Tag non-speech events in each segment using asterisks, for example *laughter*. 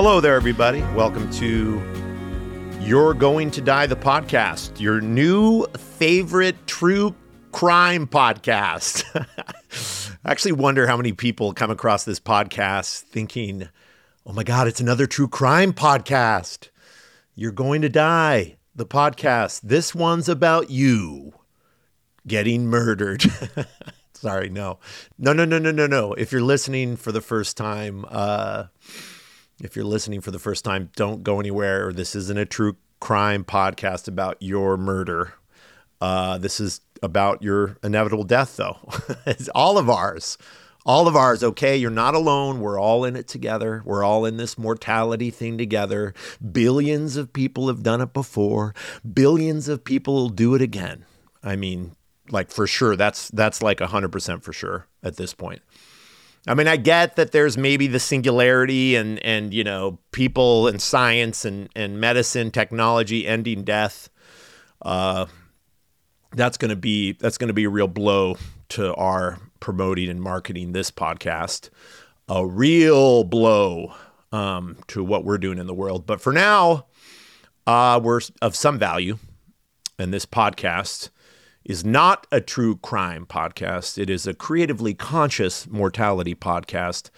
Hello there, everybody. Welcome to You're Going to Die, the podcast, your new favorite true crime podcast. *laughs* I actually wonder how many people come across this podcast thinking, oh my God, it's another true crime podcast. You're Going to Die, the podcast. This one's about you getting murdered. *laughs* Sorry, no. No, no, no, no, no, no. If you're listening for the first time, uh, if you're listening for the first time, don't go anywhere. This isn't a true crime podcast about your murder. Uh, this is about your inevitable death, though. *laughs* it's all of ours. All of ours, okay? You're not alone. We're all in it together. We're all in this mortality thing together. Billions of people have done it before. Billions of people will do it again. I mean, like for sure. That's that's like 100% for sure at this point. I mean, I get that there's maybe the singularity and and you know people and science and and medicine, technology ending death. Uh, that's to be that's to be a real blow to our promoting and marketing this podcast. A real blow um, to what we're doing in the world. But for now, uh, we're of some value, and this podcast is not a true crime podcast. It is a creatively conscious mortality podcast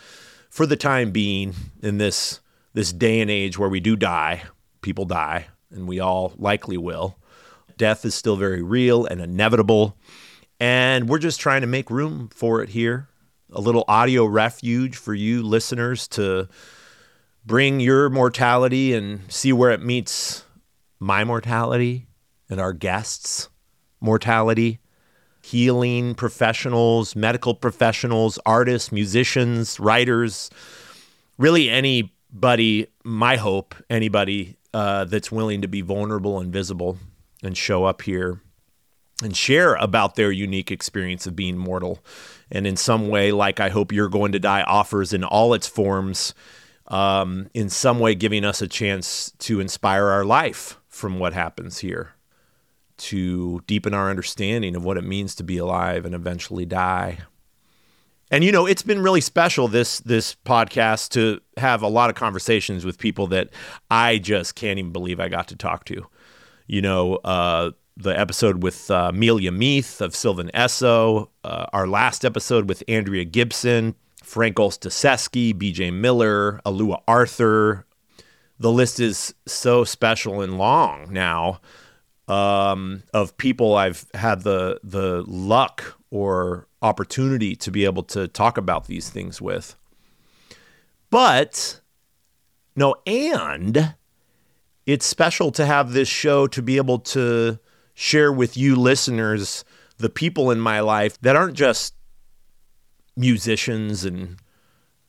for the time being in this this day and age where we do die, people die, and we all likely will. Death is still very real and inevitable, and we're just trying to make room for it here. A little audio refuge for you listeners to bring your mortality and see where it meets my mortality and our guests mortality, healing professionals, medical professionals, artists, musicians, writers, really anybody, my hope, anybody uh, that's willing to be vulnerable and visible and show up here and share about their unique experience of being mortal. And in some way, like I hope You're Going to Die offers in all its forms, um, in some way giving us a chance to inspire our life from what happens here to deepen our understanding of what it means to be alive and eventually die. And you know, it's been really special this this podcast to have a lot of conversations with people that I just can't even believe I got to talk to. You know, uh, the episode with uh, Amelia Meath of Sylvan Esso, uh, our last episode with Andrea Gibson, Frank Ostaseski, BJ Miller, Alua Arthur. The list is so special and long now um, of people I've had the the luck or opportunity to be able to talk about these things with. But no, and it's special to have this show to be able to share with you listeners the people in my life that aren't just musicians and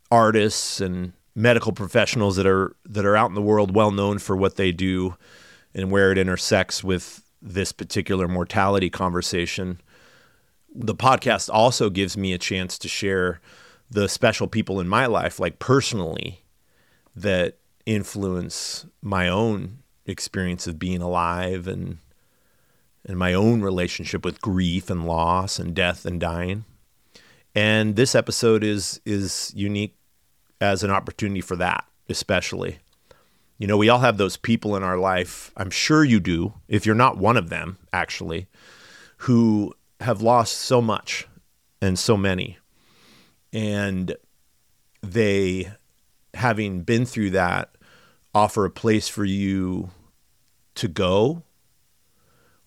artists and medical professionals that are that are out in the world well known for what they do and where it intersects with this particular mortality conversation. The podcast also gives me a chance to share the special people in my life, like personally, that influence my own experience of being alive and and my own relationship with grief and loss and death and dying. And this episode is is unique as an opportunity for that, especially. You know, we all have those people in our life. I'm sure you do, if you're not one of them, actually, who have lost so much and so many. And they, having been through that, offer a place for you to go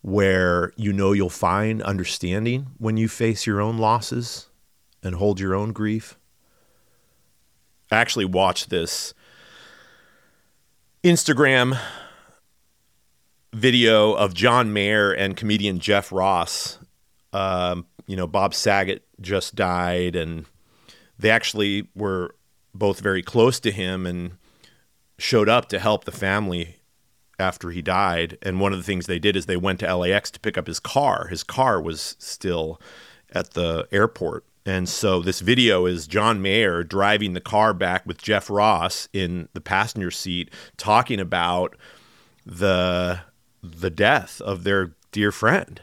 where you know you'll find understanding when you face your own losses and hold your own grief. I actually watched this Instagram video of John Mayer and comedian Jeff Ross. Um, you know, Bob Saget just died, and they actually were both very close to him and showed up to help the family after he died. And one of the things they did is they went to LAX to pick up his car. His car was still at the airport. And so this video is John Mayer driving the car back with Jeff Ross in the passenger seat talking about the the death of their dear friend.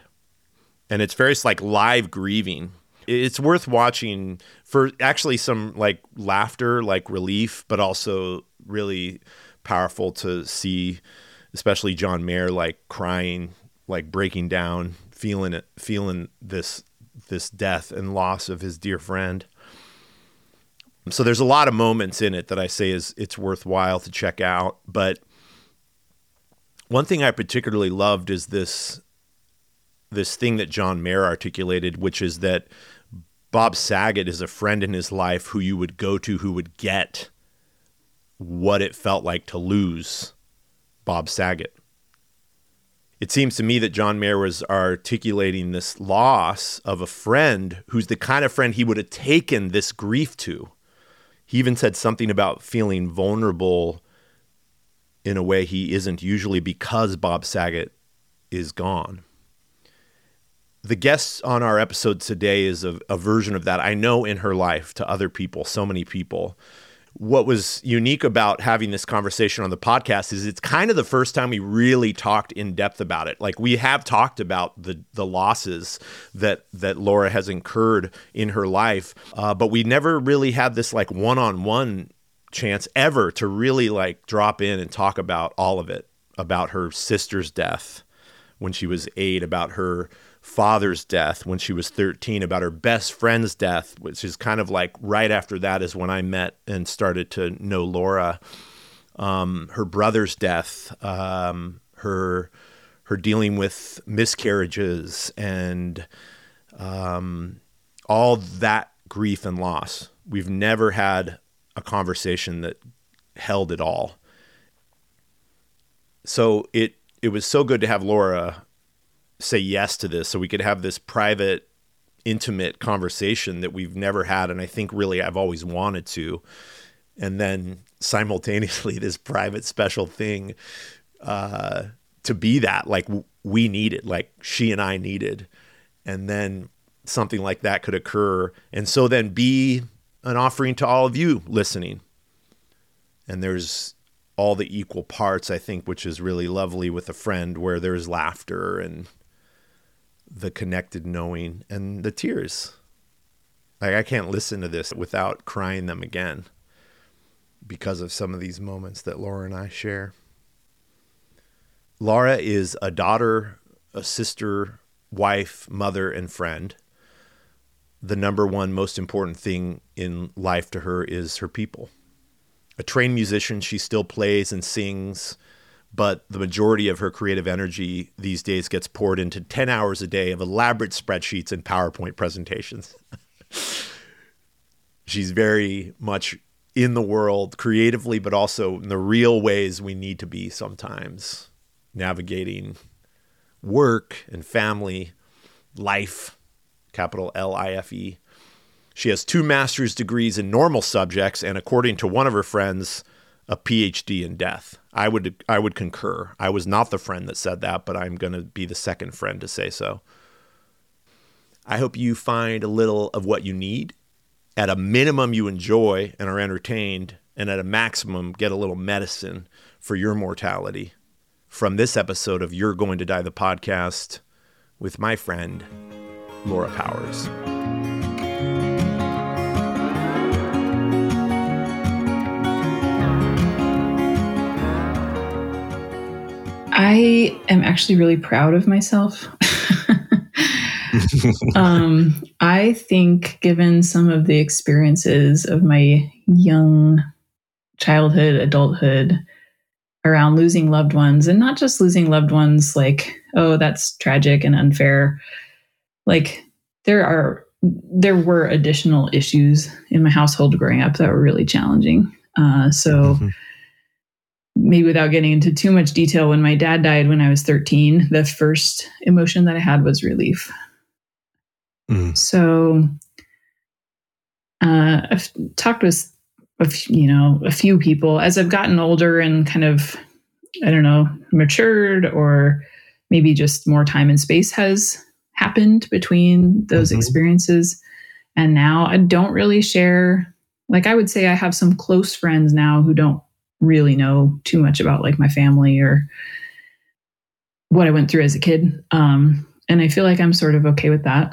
And it's very like live grieving. It's worth watching for actually some like laughter, like relief, but also really powerful to see, especially John Mayer like crying, like breaking down, feeling it, feeling this this death and loss of his dear friend. So there's a lot of moments in it that I say is it's worthwhile to check out. But one thing I particularly loved is this this thing that John Mayer articulated, which is that Bob Saget is a friend in his life who you would go to who would get what it felt like to lose Bob Saget. It seems to me that John Mayer was articulating this loss of a friend who's the kind of friend he would have taken this grief to. He even said something about feeling vulnerable in a way he isn't usually because Bob Saget is gone. The guest on our episode today is a, a version of that I know in her life to other people, so many people what was unique about having this conversation on the podcast is it's kind of the first time we really talked in depth about it. Like we have talked about the the losses that that Laura has incurred in her life, uh, but we never really had this like one on one chance ever to really like drop in and talk about all of it about her sister's death when she was eight, about her father's death when she was 13, about her best friend's death, which is kind of like right after that is when I met and started to know Laura. Um, her brother's death, um, her her dealing with miscarriages, and um, all that grief and loss. We've never had a conversation that held it all. So it it was so good to have Laura say yes to this so we could have this private intimate conversation that we've never had and I think really I've always wanted to. And then simultaneously *laughs* this private special thing uh, to be that like we needed like she and I needed. And then something like that could occur. And so then be an offering to all of you listening. And there's all the equal parts I think which is really lovely with a friend where there's laughter and the connected knowing and the tears. Like I can't listen to this without crying them again because of some of these moments that Laura and I share. Laura is a daughter, a sister, wife, mother, and friend. The number one most important thing in life to her is her people. A trained musician, she still plays and sings but the majority of her creative energy these days gets poured into 10 hours a day of elaborate spreadsheets and PowerPoint presentations. *laughs* She's very much in the world creatively, but also in the real ways we need to be sometimes navigating work and family, life, capital L I F E. She has two master's degrees in normal subjects, and according to one of her friends, a PhD in death. I would I would concur. I was not the friend that said that, but I'm going to be the second friend to say so. I hope you find a little of what you need. At a minimum you enjoy and are entertained, and at a maximum get a little medicine for your mortality. From this episode of You're Going to Die the podcast with my friend Laura Powers. I am actually really proud of myself. *laughs* um, I think, given some of the experiences of my young childhood, adulthood around losing loved ones, and not just losing loved ones like, oh, that's tragic and unfair. Like, there are there were additional issues in my household growing up that were really challenging. Uh, so mm-hmm maybe without getting into too much detail, when my dad died when I was 13, the first emotion that I had was relief. Mm. So uh, I've talked with a few, you know a few people as I've gotten older and kind of I don't know matured or maybe just more time and space has happened between those mm-hmm. experiences and now I don't really share like I would say I have some close friends now who don't really know too much about like my family or what I went through as a kid. Um, and I feel like I'm sort of okay with that.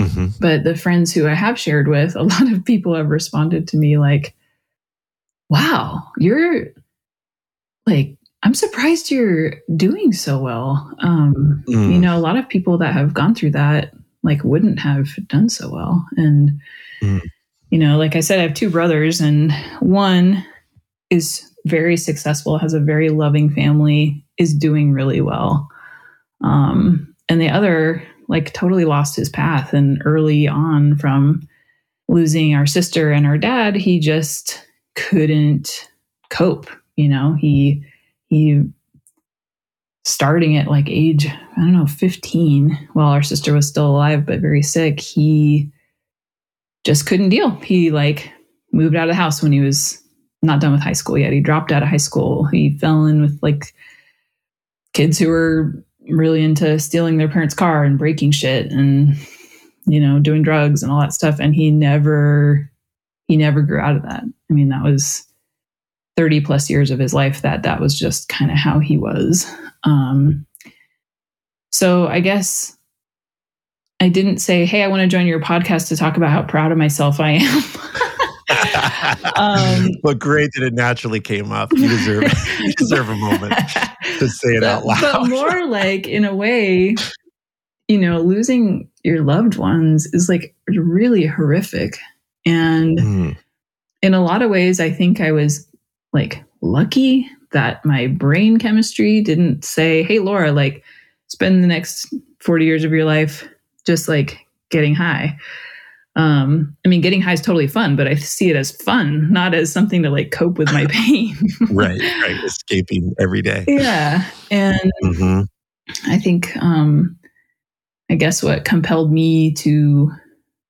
Mm-hmm. But the friends who I have shared with, a *laughs* lot of people have responded to me like, wow, you're like, I'm surprised you're doing so well. Um, mm. You know, a lot of people that have gone through that like wouldn't have done so well. And, mm. you know, like I said, I have two brothers, and one is very successful, has a very loving family, is doing really well. Um, and the other, like, totally lost his path. And early on, from losing our sister and our dad, he just couldn't cope. You know, he, he, starting at like age, I don't know, 15, while our sister was still alive, but very sick, he just couldn't deal. He like moved out of the house when he was not done with high school yet. He dropped out of high school. He fell in with like kids who were really into stealing their parents' car and breaking shit and you know doing drugs and all that stuff and he never he never grew out of that i mean that was 30 plus years of his life that that was just kind of how he was um so i guess i didn't say hey i want to join your podcast to talk about how proud of myself i am *laughs* um, *laughs* but great that it naturally came up. You deserve *laughs* you deserve a moment to say it but, out loud. But more like in a way, you know, losing your loved ones is like really horrific. And mm. in a lot of ways, I think I was like lucky that my brain chemistry didn't say, hey, Laura, like spend the next 40 years of your life just like getting high. Um, I mean, getting high is totally fun, but I see it as fun, not as something to like cope with my *laughs* pain. right, *laughs* right. Escaping every day. Yeah. And mm-hmm. I think, um, I guess what compelled me to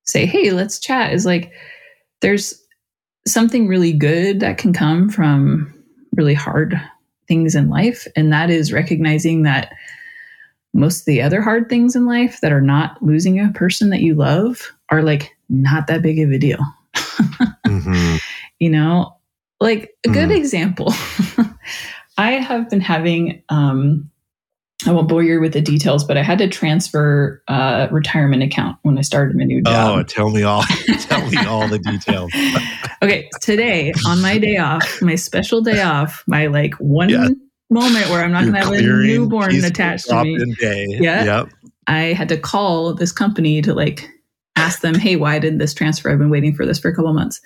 say, hey, let's chat is like, there's something really good that can come from really hard things in life. And that is recognizing that most of the other hard things in life that are not losing a person that you love are like not that big of a deal. mm-hmm. *laughs* You know, like a good mm. example. *laughs* I have been having, um, I won't bore you with the details, but I had to transfer a retirement account when I started my new job. Oh, tell me all. *laughs* tell me all the details. okay, today on my day off, my special day off, my like one yeah. moment where I'm not going to have a newborn attached to me. Day. Yeah. Yep. I had to call this company to like asked them, hey, why did this transfer? I've been waiting for this for a couple months.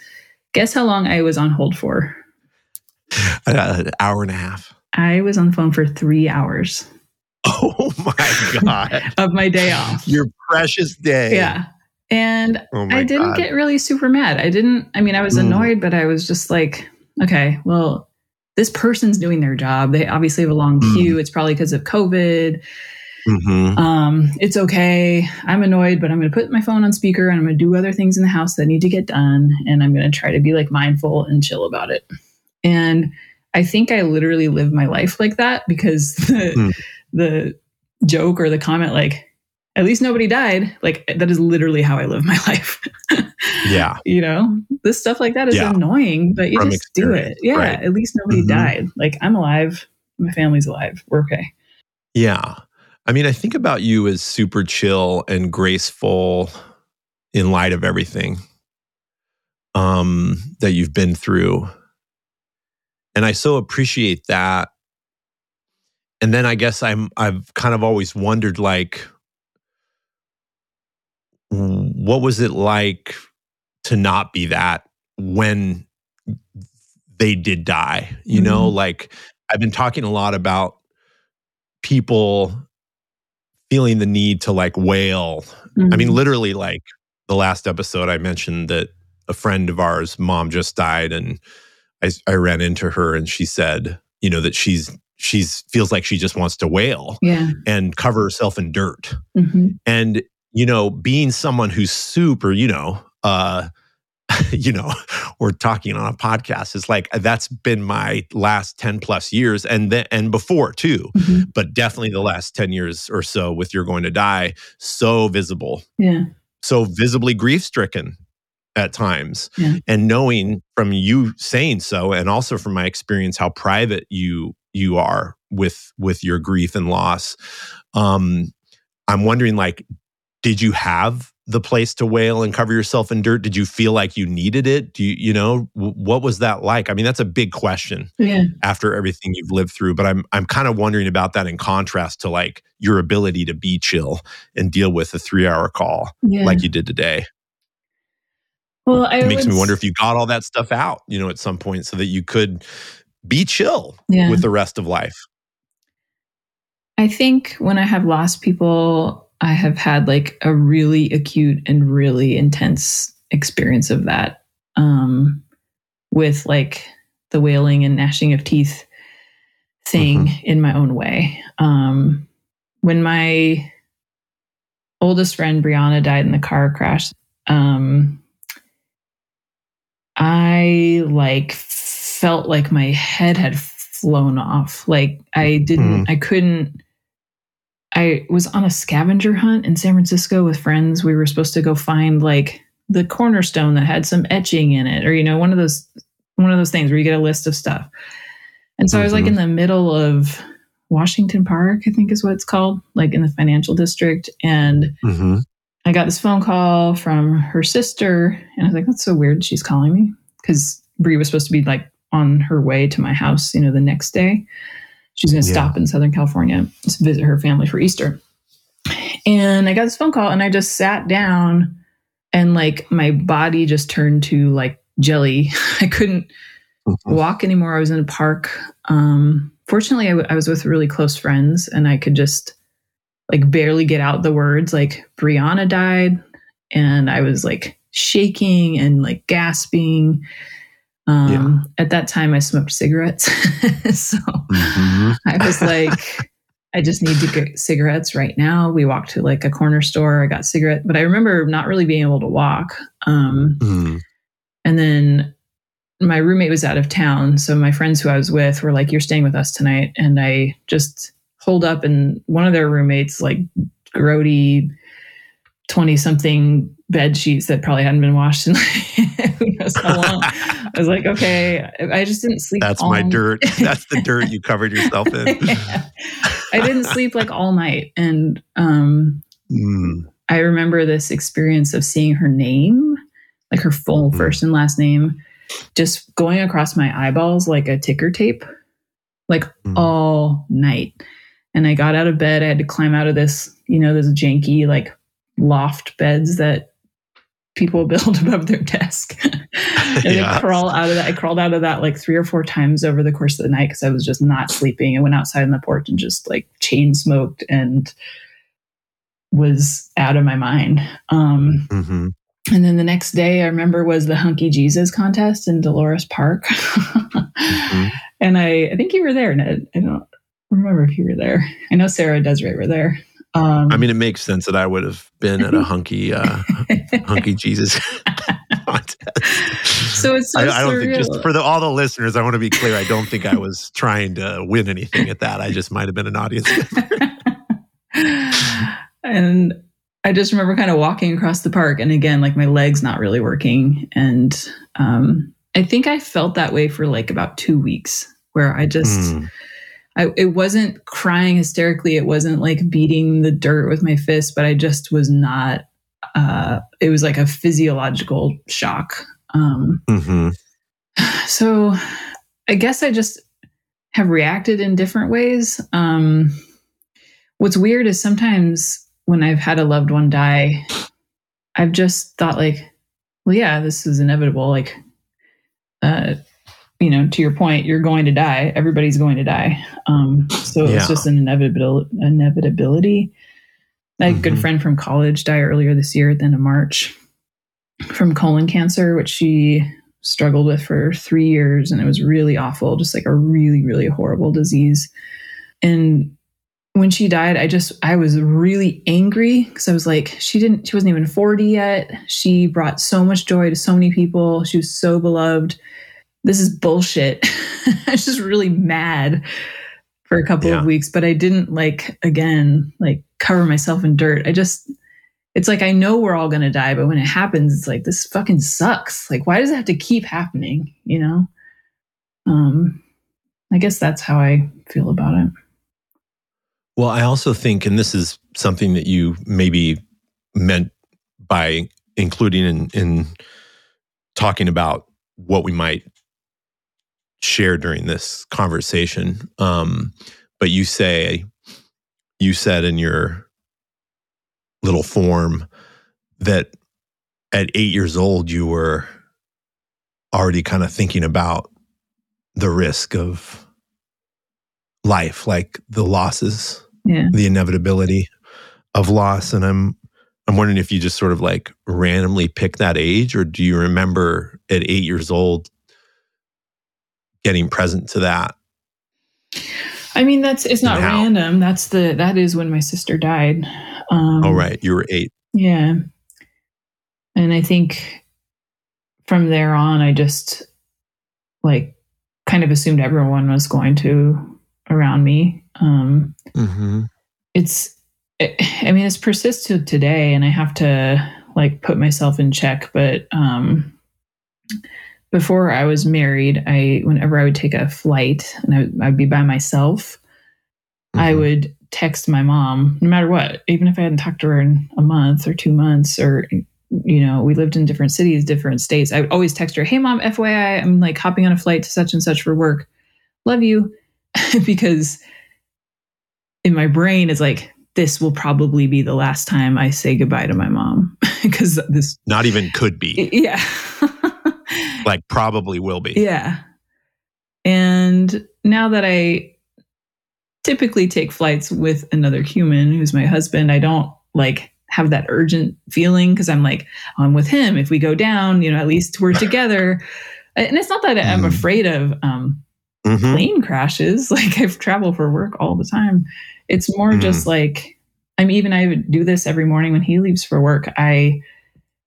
Guess how long I was on hold for? Uh, an hour and a half. I was on the phone for three hours. *laughs* Oh my God. *laughs* of my day off. Your precious day. Yeah. And oh I didn't God. get really super mad. I didn't, I mean, I was mm. annoyed, mm. but I was just like, okay, well, this person's doing their job. They obviously have a long mm. queue. It's probably because of COVID. Mm-hmm. Um, it's okay. I'm annoyed, but I'm going to put my phone on speaker and I'm going to do other things in the house that need to get done. And I'm going to try to be like mindful and chill about it. And I think I literally live my life like that because *laughs* the, mm. the joke or the comment, like, at least nobody died. Like, that is literally how I live my *laughs* life. yeah. You know, this stuff like that is yeah. annoying, but you From just do it. Yeah. Right. At least nobody mm-hmm. died. Like, I'm alive. My family's alive. We're okay. Yeah. I mean, I think about you as super chill and graceful in light of everything um, that you've been through. And I so appreciate that. And then I guess I'm I've kind of always wondered like what was it like to not be that when they did die? You mm-hmm. know, like I've been talking a lot about people feeling the need to like wail. Mm-hmm. I mean, mm-hmm. literally, like the last episode, I mentioned that a friend of ours, mom just died, and I, I ran into her, and she said, you know, that she's she's feels like she just wants to wail yeah. and cover herself in dirt. Mm-hmm. And you know, being someone who's super, you know, uh, *laughs* you know, we're talking on a podcast is like that's been my last 10 plus years and then and before too. Mm-hmm. But definitely the last 10 years or so with You're Going to Die, so visible. Yeah. So visibly grief stricken at times. Yeah. And knowing from you saying so and also from my experience how private you you are with with your grief and loss. Um I'm wondering like did you have the place to wail and cover yourself in dirt? Did you feel like you needed it? Do you, you know, what was that like? I mean, that's a big question yeah. after everything you've lived through, but I'm I'm kind of wondering about that in contrast to like your ability to be chill and deal with a 3-hour call Yeah. like you did today. well, I It makes me wonder if you got all that stuff out, you know, at some point so that you could be chill Yeah. with the rest of life. I think when I have lost people, I have had like a really acute and really intense experience of that. Um, with like the wailing and gnashing of teeth thing in my own way. Um, when my oldest friend Brianna died in the car crash, um, I like felt like my head had flown off. Like I didn't, I couldn't. I was on a scavenger hunt in San Francisco with friends. We were supposed to go find like the cornerstone that had some etching in it, or you know, one of those one of those things where you get a list of stuff. And so I was like in the middle of Washington Park, I think is what it's called, like in the financial district. And Mm-hmm. I got this phone call from her sister, and I was like, "That's so weird. She's calling me because Brie was supposed to be like on her way to my house, you know, the next day. She's going to Yeah. stop in Southern California to visit her family for Easter." And I got this phone call, and I just sat down, and like my body just turned to like jelly. *laughs* I couldn't walk anymore. I was in a park. Um, fortunately, I, w- I was with really close friends, and I could just like barely get out the words. Like Brianna died, and I was like shaking and like gasping. Um, At that time, I smoked cigarettes, *laughs* so Mhm. I was like, I just need to get cigarettes right now. We walked to like a corner store. I got cigarette, but I remember not really being able to walk. Um, Mhm. and then my roommate was out of town. So my friends who I was with were like, You're staying with us tonight. And I just holed up, and one of their roommates, like grody 20 something bed sheets that probably hadn't been washed in *laughs* who knows how long. I was like, Okay. I just didn't sleep. That's my dirt. *laughs* That's the dirt you covered yourself in. *laughs* Yeah. I didn't sleep like all night. And um, Mm. I remember this experience of seeing her name, like her full Mhm. first and last name, just going across my eyeballs like a ticker tape, like Mm. all night. And I got out of bed. I had to climb out of this, you know, this janky like loft beds that people *laughs* build above their desk. *laughs* and Yeah. I crawl out of that. I crawled out of that like three or four times over the course of the night because I was just not sleeping. I went outside on the porch and just like chain smoked and was out of my mind. Um, Mhm. and then the next day, I remember was the Hunky Jesus contest in Dolores Park, *laughs* and I, I think you were there, Ned. I don't remember if you were there. I know Sarah and Desiree were there. Um, I mean, it makes sense that I would have been at a *laughs* hunky, uh, hunky Jesus *laughs* contest. so it's so I, I don't think just for the, all the listeners, I want to be clear. I don't think I was trying to win anything at that. I just might have been an audience. member. *laughs* and I just remember kind of walking across the park, and again, like my legs not really working, and um, I think I felt that way for like about two weeks, where I just. Mm. I, it wasn't crying hysterically. It wasn't like beating the dirt with my fist, but I just was not. Uh, it was like a physiological shock. Um, Mhm. so I guess I just have reacted in different ways. Um, what's weird is sometimes when I've had a loved one die, I've just thought like, well, yeah, this is inevitable. Like, uh, you know, to your point, you're going to die. Everybody's going to die. Um, so Yeah. it's just an inevitability. Inevitability. I had a good Mhm. friend from college die earlier this year at the end of March from colon cancer, which she struggled with for three years, and it was really awful, just like a really, really horrible disease. And when she died, I just I was really angry because I was like, she didn't, she wasn't even 40 yet. She brought so much joy to so many people. She was so beloved. This is bullshit. *laughs* I was just really mad for a couple Yeah. of weeks, but I didn't like again, like cover myself in dirt. I just it's like I know we're all gonna die, but when it happens, it's like this fucking sucks. Like, why does it have to keep happening? You know? Um, I guess that's how I feel about it. Well, I also think, and this is something that you maybe meant by including in, in talking about what we might share during this conversation. Um, but you say, you said in your little form that at eight years old, you were already kind of thinking about the risk of life, like the losses, Yeah. the inevitability of loss. And I'm I'm wondering if you just sort of like randomly pick that age, or do you remember at eight years old getting present to that? I mean, that's it's not And how? random. That's the that is when my sister died. Um, oh, right, you were eight. Yeah. And I think from there on, I just like kind of assumed everyone was going to around me. Um, Mm-hmm. it's, I mean, it's persisted today, and I have to like put myself in check. But um, before I was married, I whenever I would take a flight and I, I'd be by myself, I Mm-hmm. would text my mom, no matter what, even if I hadn't talked to her in a month or two months, or, you know, we lived in different cities, different states. I would always text her, Hey, mom, FYI, I'm like hopping on a flight to such and such for work. Love you. *laughs* because in my brain, it's like, this will probably be the last time I say goodbye to my mom. *laughs* Because this, Not even could be, yeah. Like probably will be. Yeah. And now that I typically take flights with another human who's my husband, I don't like have that urgent feeling because I'm like, I'm with him. If we go down, you know, at least we're *laughs* together. And it's not that I'm Mhm. afraid of um, Mhm. plane crashes. *laughs* Like I've traveled for work all the time. It's more Mhm. just like I mean, even I do this every morning when he leaves for work. I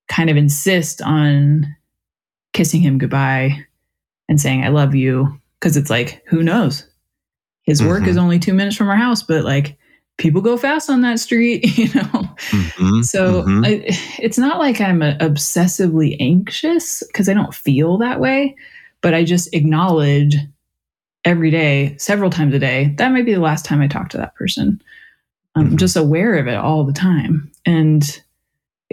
kind of insist on kissing him goodbye and saying I love you because it's like who knows. His work Mhm. is only two minutes from our house, but like people go fast on that street, *laughs* you know. Mhm. So Mhm. I, it's not like I'm uh obsessively anxious because I don't feel that way, but I just acknowledge every day, several times a day, that might be the last time I talk to that person. I'm Mhm. just aware of it all the time. And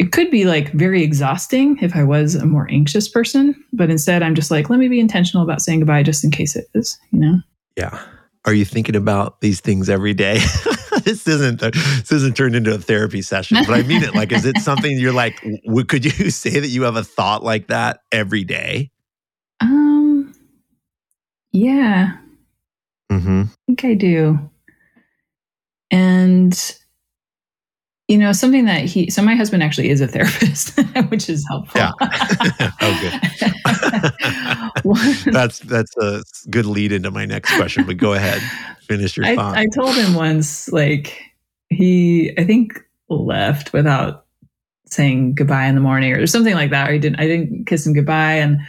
it could be like very exhausting if I was a more anxious person, but instead I'm just like, let me be intentional about saying goodbye just in case it is, you know? Yeah. Are you thinking about these things every day? *laughs* this isn't this isn't turned into a therapy session, but I mean it. Like, is it *laughs* something you're like? W- could you *laughs* say that you have a thought like that every day? Um, yeah, Mm-hmm. I think I do. And you know, something that he so my husband actually is a therapist, *laughs* which is helpful. Yeah. *laughs* oh, good. *laughs* that's that's a good lead into my next question. But go ahead, finish your I, thought. I told him once, like he I think left without saying goodbye in the morning or something like that. Or he didn't I didn't kiss him goodbye. And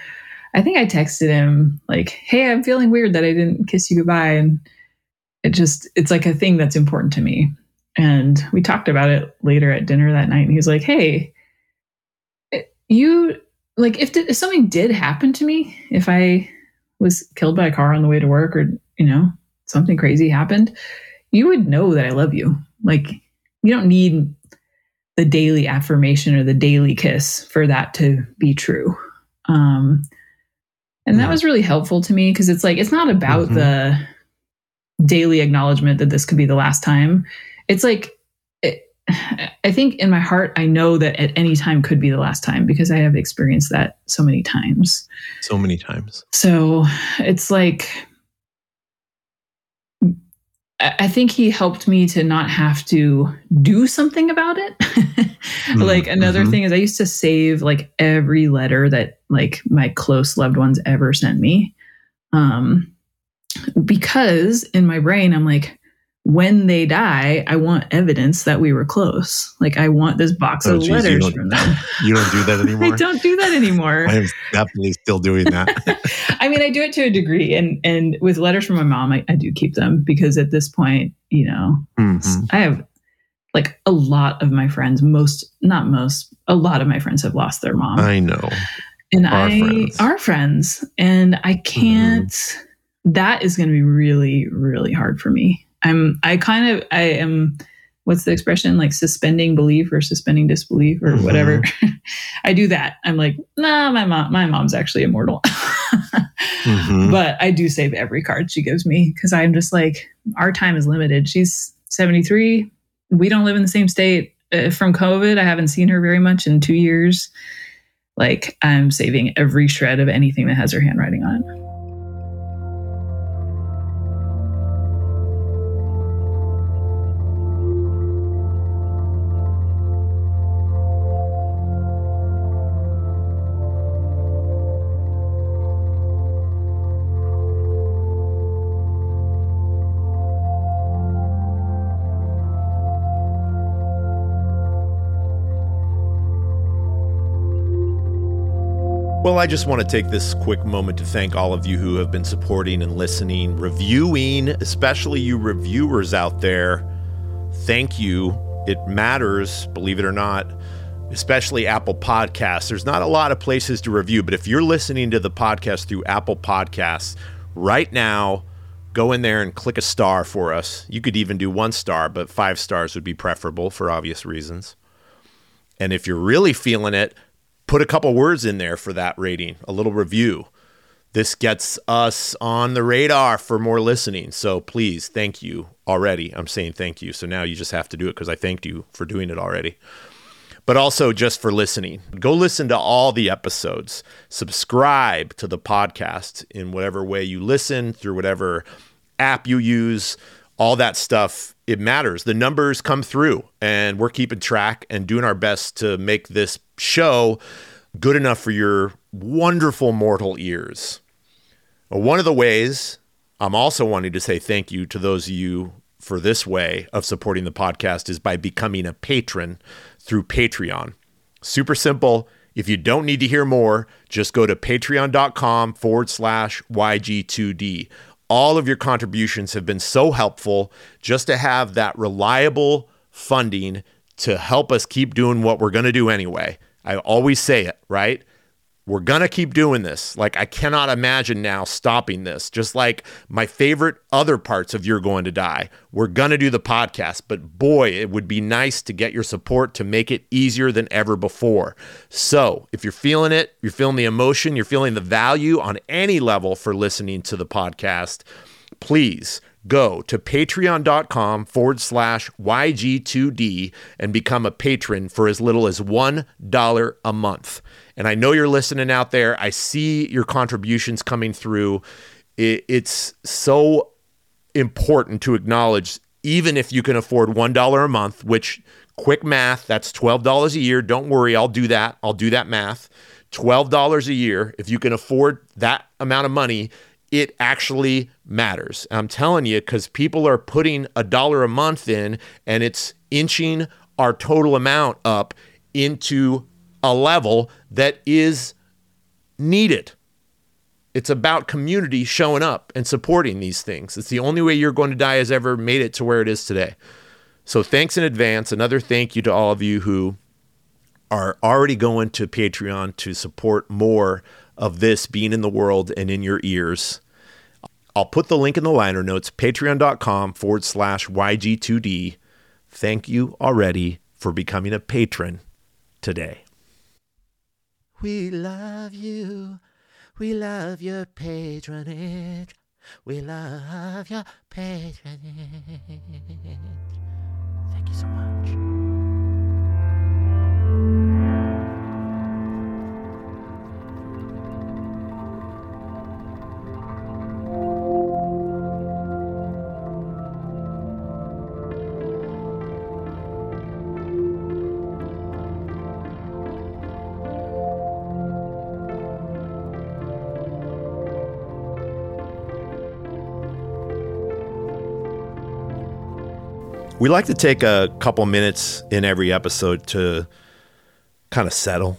I think I texted him like, hey, I'm feeling weird that I didn't kiss you goodbye. And it just it's like a thing that's important to me. And we talked about it later at dinner that night. And he was like, hey, you like if, if something did happen to me, if I was killed by a car on the way to work or, you know, something crazy happened, you would know that I love you. Like you don't need the daily affirmation or the daily kiss for that to be true. Um, and that Yeah. was really helpful to me because it's like it's not about Mhm. the daily acknowledgement that this could be the last time. It's like it, I think in my heart I know that at any time could be the last time because I have experienced that so many times. so many times. So it's like, I think he helped me to not have to do something about it. *laughs* like another mhm. thing is I used to save like every letter that like my close loved ones ever sent me. Um because in my brain I'm like when they die, I want evidence that we were close. Like I want this box Oh, of geez, letters from them. *laughs* You don't do that *laughs* anymore. I don't do that anymore. *laughs* I am definitely still doing that. I mean, I do it to a degree, and and with letters from my mom, I, I do keep them because at this point, you know, Mhm. I have like a lot of my friends, most not most, a lot of my friends have lost their mom, I know. and our I friends. are friends, and I can't. That is going to be really, really hard for me. I'm. I kind of. I am what's the expression like suspending belief or suspending disbelief or mm-hmm. whatever *laughs* i do that i'm like nah my mom my mom's actually immortal *laughs* mm-hmm. but i do save every card she gives me because i'm just like our time is limited she's 73 we don't live in the same state uh, from covid i haven't seen her very much in two years like i'm saving every shred of anything that has her handwriting on it Well, I just want to take this quick moment to thank all of you who have been supporting and listening, reviewing, especially you reviewers out there. Thank you. It matters, believe it or not, especially Apple Podcasts. There's not a lot of places to review, but if you're listening to the podcast through Apple Podcasts right now, go in there and click a star for us. You could even do one star, but five stars would be preferable for obvious reasons. And if you're really feeling it, put a couple words in there for that rating, a little review. This gets us on the radar for more listening. So please, thank you already. I'm saying thank you. So now you just have to do it because I thanked you for doing it already. But also just for listening. Go listen to all the episodes. Subscribe to the podcast in whatever way you listen, through whatever app you use, all that stuff. It matters. The numbers come through, and we're keeping track and doing our best to make this show good enough for your wonderful mortal ears. One of the ways I'm also wanting to say thank you to those of you for this way of supporting the podcast is by becoming a patron through Patreon. Super simple. If you don't need to hear more, just go to patreon.com forward slash YG2D. All of your contributions have been so helpful just to have that reliable funding to help us keep doing what we're going to do anyway. I always say it, right? We're to keep doing this. Like, I cannot imagine now stopping this. Just like my favorite other parts of You're Going to Die. We're to do the podcast, but boy, it would be nice to get your support to make it easier than ever before. So, if you're feeling it, you're feeling the emotion, you're feeling the value on any level for listening to the podcast, please go to patreon.com forward slash YG2D and become a patron for as little as $1 a month. And I know you're listening out there. I see your contributions coming through. It's so important to acknowledge, even if you can afford $1 a month, which quick math, that's $12 a year. Don't worry, I'll do that. I'll do that math. $12 a year. If you can afford that amount of money, it actually matters. I'm telling you, because people are putting a dollar a month in and it's inching our total amount up into a level that is needed. It's about community showing up and supporting these things. It's the only way you're going to die has ever made it to where it is today. So thanks in advance. Another thank you to all of you who are already going to Patreon to support more of this being in the world and in your ears. I'll put the link in the liner notes, patreon.com forward slash YG2D. Thank you already for becoming a patron today. We love you. We love your patronage. We love your patronage. Thank you so much. We like to take a couple minutes in every episode to kind of settle.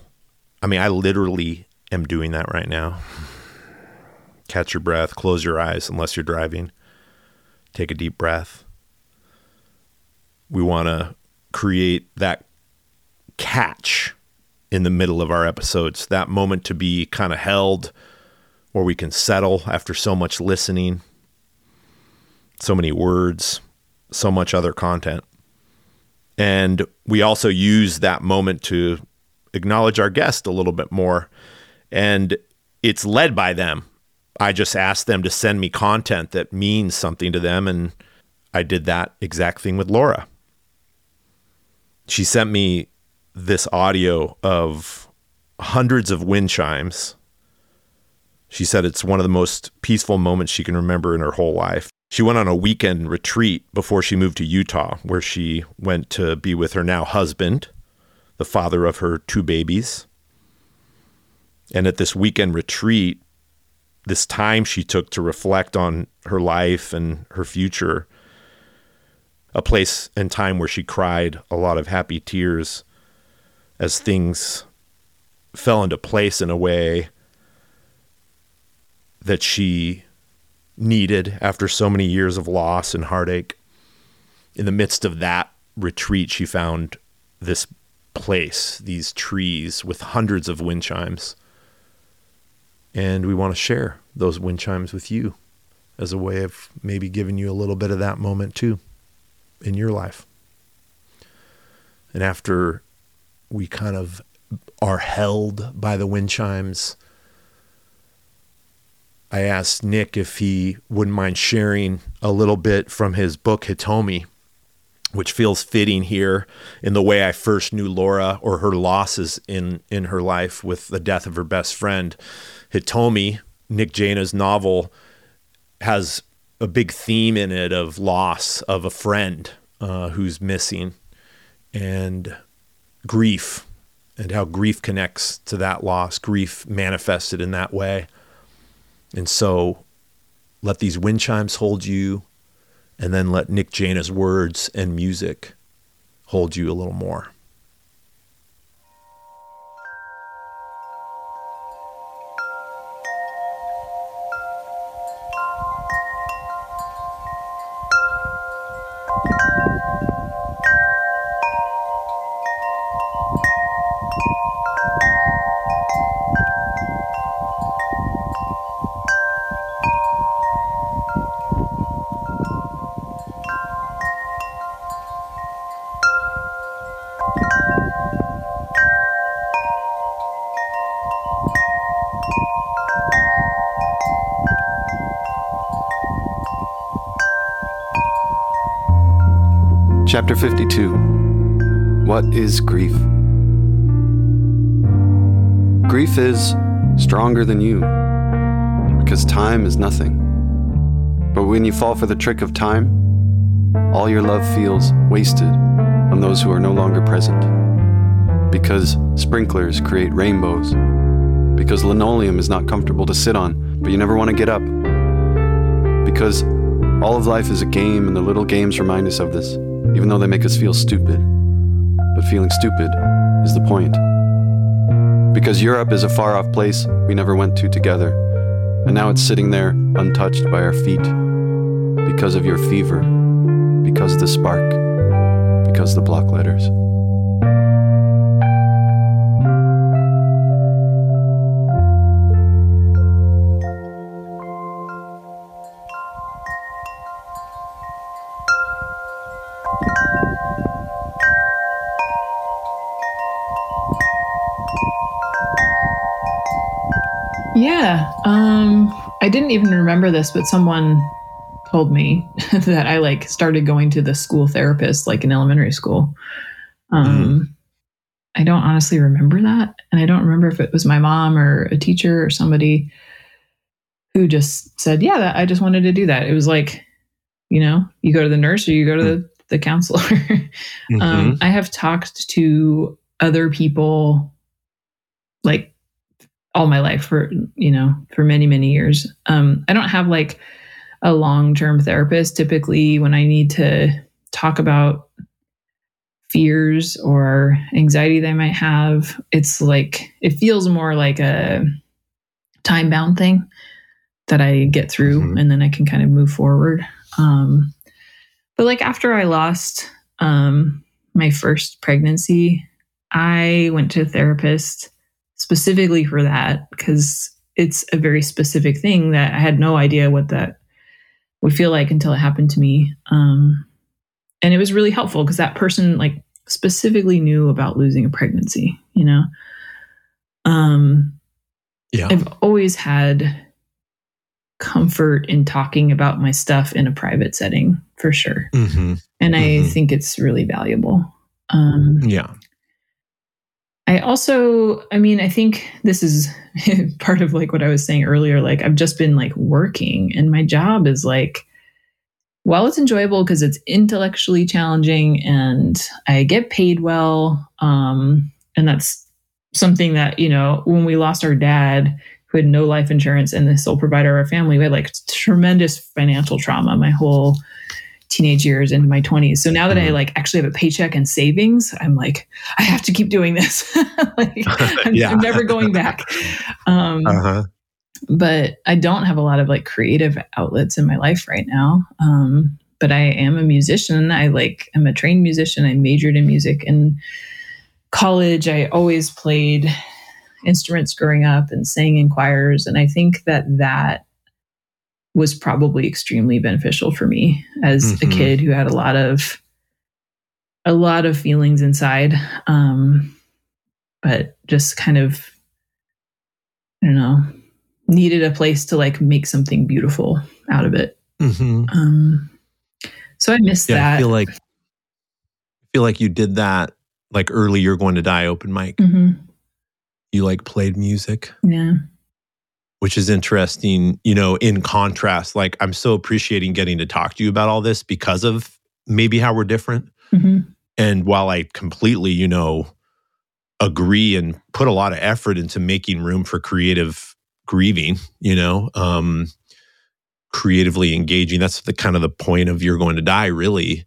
I mean, I literally am doing that right now. Catch your breath, close your eyes unless you're driving. Take a deep breath. We want to create that catch in the middle of our episodes, that moment to be kind of held where we can settle after so much listening, so many words, so much other content. And we also use that moment to acknowledge our guest a little bit more. And it's led by them. I just asked them to send me content that means something to them. And I did that exact thing with Laura. She sent me this audio of hundreds of wind chimes. She said it's one of the most peaceful moments she can remember in her whole life. She went on a weekend retreat before she moved to Utah, where she went to be with her now husband, the father of her two babies. And at this weekend retreat, this time she took to reflect on her life and her future, a place and time where she cried a lot of happy tears as things fell into place in a way that she needed after so many years of loss and heartache. In the midst of that retreat, she found this place, these trees with hundreds of wind chimes. And we want to share those wind chimes with you as a way of maybe giving you a little bit of that moment too in your life. And after we kind of are held by the wind chimes, I asked Nick if he wouldn't mind sharing a little bit from his book Hitomi, which feels fitting here in the way I first knew Laura or her losses in in her life with the death of her best friend. Hitomi, Nick Jaina's novel, has a big theme in it of loss of a friend uh, who's missing and grief and how grief connects to that loss, grief manifested in that way. And so let these wind chimes hold you, and then let Nick Jaina's words and music hold you a little more. Chapter 52 What is grief? Grief is stronger than you, because time is nothing. But when you fall for the trick of time, all your love feels wasted on those who are no longer present. Because sprinklers create rainbows. Because linoleum is not comfortable to sit on, but you never want to get up. Because all of life is a game, and the little games remind us of this even though they make us feel stupid. But feeling stupid is the point. Because Europe is a far off place we never went to together, and now it's sitting there untouched by our feet. Because of your fever, because the spark, because the block letters. Even remember this, but someone told me *laughs* that I like started going to the school therapist like in elementary school. Um, I don't honestly remember that. And I don't remember if it was my mom or a teacher or somebody who just said, Yeah, that, I just wanted to do that. It was like, you know, you go to the nurse or you go to the, the counselor. *laughs* um, I have talked to other people like all my life for you know for many many years. Um, i don't have like a long-term therapist. Typically when i need to talk about fears or anxiety that i might have it's like it feels more like a time bound thing that i get through Mhm. and then i can kind of move forward. Um, but like after i lost um, my first pregnancy i went to a therapist specifically for that because it's a very specific thing that I had no idea what that would feel like until it happened to me. Um, and it was really helpful because that person like specifically knew about losing a pregnancy, you know. Um Yeah. I've always had comfort in talking about my stuff in a private setting for sure. hmm And I Mhm. think it's really valuable. Um Yeah. I also, I mean, I think this is *laughs* part of like what I was saying earlier. Like, I've just been like working, and my job is like, while it's enjoyable because it's intellectually challenging and I get paid well, um, and that's something that, you know, when we lost our dad, who had no life insurance and the sole provider of our family, we had like tremendous financial trauma my whole teenage years into my 20s. So now that I Mhm. like actually have a paycheck and savings, I'm like, I have to keep doing this. *laughs* like, *laughs* I'm, Yeah. I'm never going back. *laughs* Um, Uh huh. but I don't have a lot of like creative outlets in my life right now. Um, but I am a musician. I like I'm a trained musician. I majored in music in college. I always played instruments growing up and sang in choirs, and I think that that was probably extremely beneficial for me as Mhm. a kid who had a lot of a lot of feelings inside um but just kind of i don't know needed a place to like make something beautiful out of it hmm um so i missed Yeah. that I feel like I feel like you did that like early. You're going to die open mic. Mhm. You like played music. yeah which is interesting, you know, in contrast. Like, I'm so appreciating getting to talk to you about all this because of maybe how we're different. hmm And while I completely, you know, agree and put a lot of effort into making room for creative grieving, you know, um, creatively engaging, that's the kind of the point of You're Going to Die, really.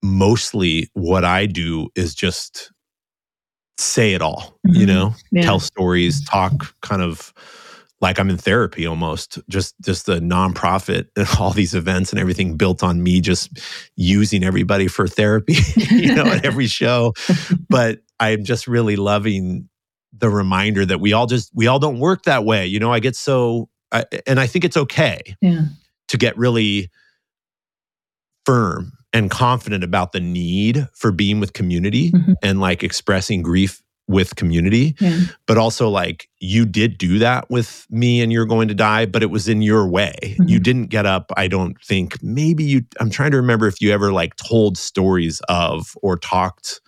Mostly what I do is just say it all, you Mhm. know, yeah. tell stories, talk kind of like I'm in therapy almost. Just just the nonprofit and *laughs* all these events and everything built on me just using everybody for therapy, *laughs* you know, at every show. But I'm just really loving the reminder that we all just we all don't work that way. You know, I get so I, and I think it's okay yeah to get really firm and confident about the need for being with community Mhm. and like expressing grief with community yeah. but also like you did do that with me and you're going to die but it was in your way. Mhm. you didn't get up i don't think. Maybe you i'm trying to remember if you ever like told stories of or talked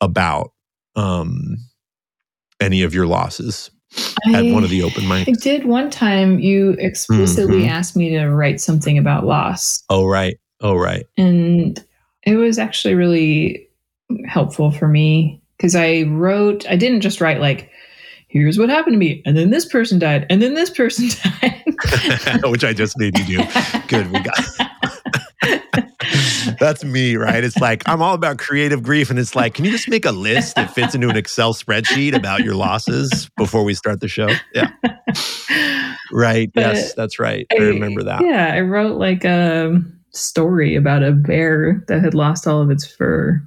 about um any of your losses at one of the open I did one time you explicitly Mhm. asked me to write something about loss. Oh right. Oh right. And it was actually really helpful for me because I wrote, I didn't just write like, here's what happened to me, and then this person died, and then this person *laughs* died. *laughs* which i just made you do good we got *laughs* That's me, right? It's like I'm all about creative grief, and it's like, can you just make a list that fits into an Excel spreadsheet about your losses before we start the show? Yeah, right. But yes, that's right. I, remember that. Yeah, I wrote like a story about a bear that had lost all of its fur.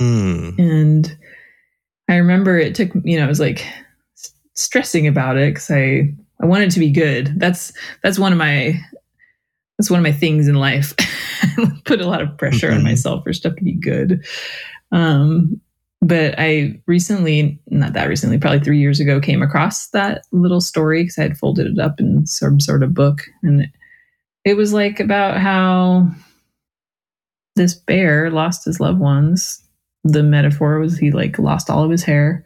Hmm. And I remember it took, you know, I was like s- stressing about it because I, I wanted to be good. That's, that's one of my, that's one of my things in life. *laughs* Put a lot of pressure on Mhm. myself for stuff to be good. Um, but I recently, not that recently, probably three years ago, came across that little story because I had folded it up in some sort of book. And it, it was like about how this bear lost his loved ones. The metaphor was he like lost all of his hair.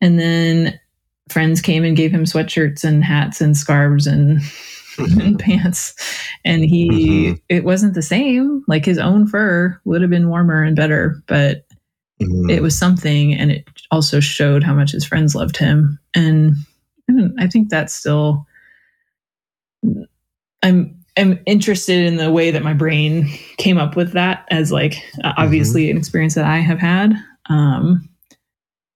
And then friends came and gave him sweatshirts and hats and scarves and, and *laughs* pants. And he, Mhm. it wasn't the same. Like his own fur would have been warmer and better, but Mhm. it was something and it also showed how much his friends loved him and, and i think that's still i'm i'm interested in the way that my brain came up with that as like uh, obviously an experience that i have had um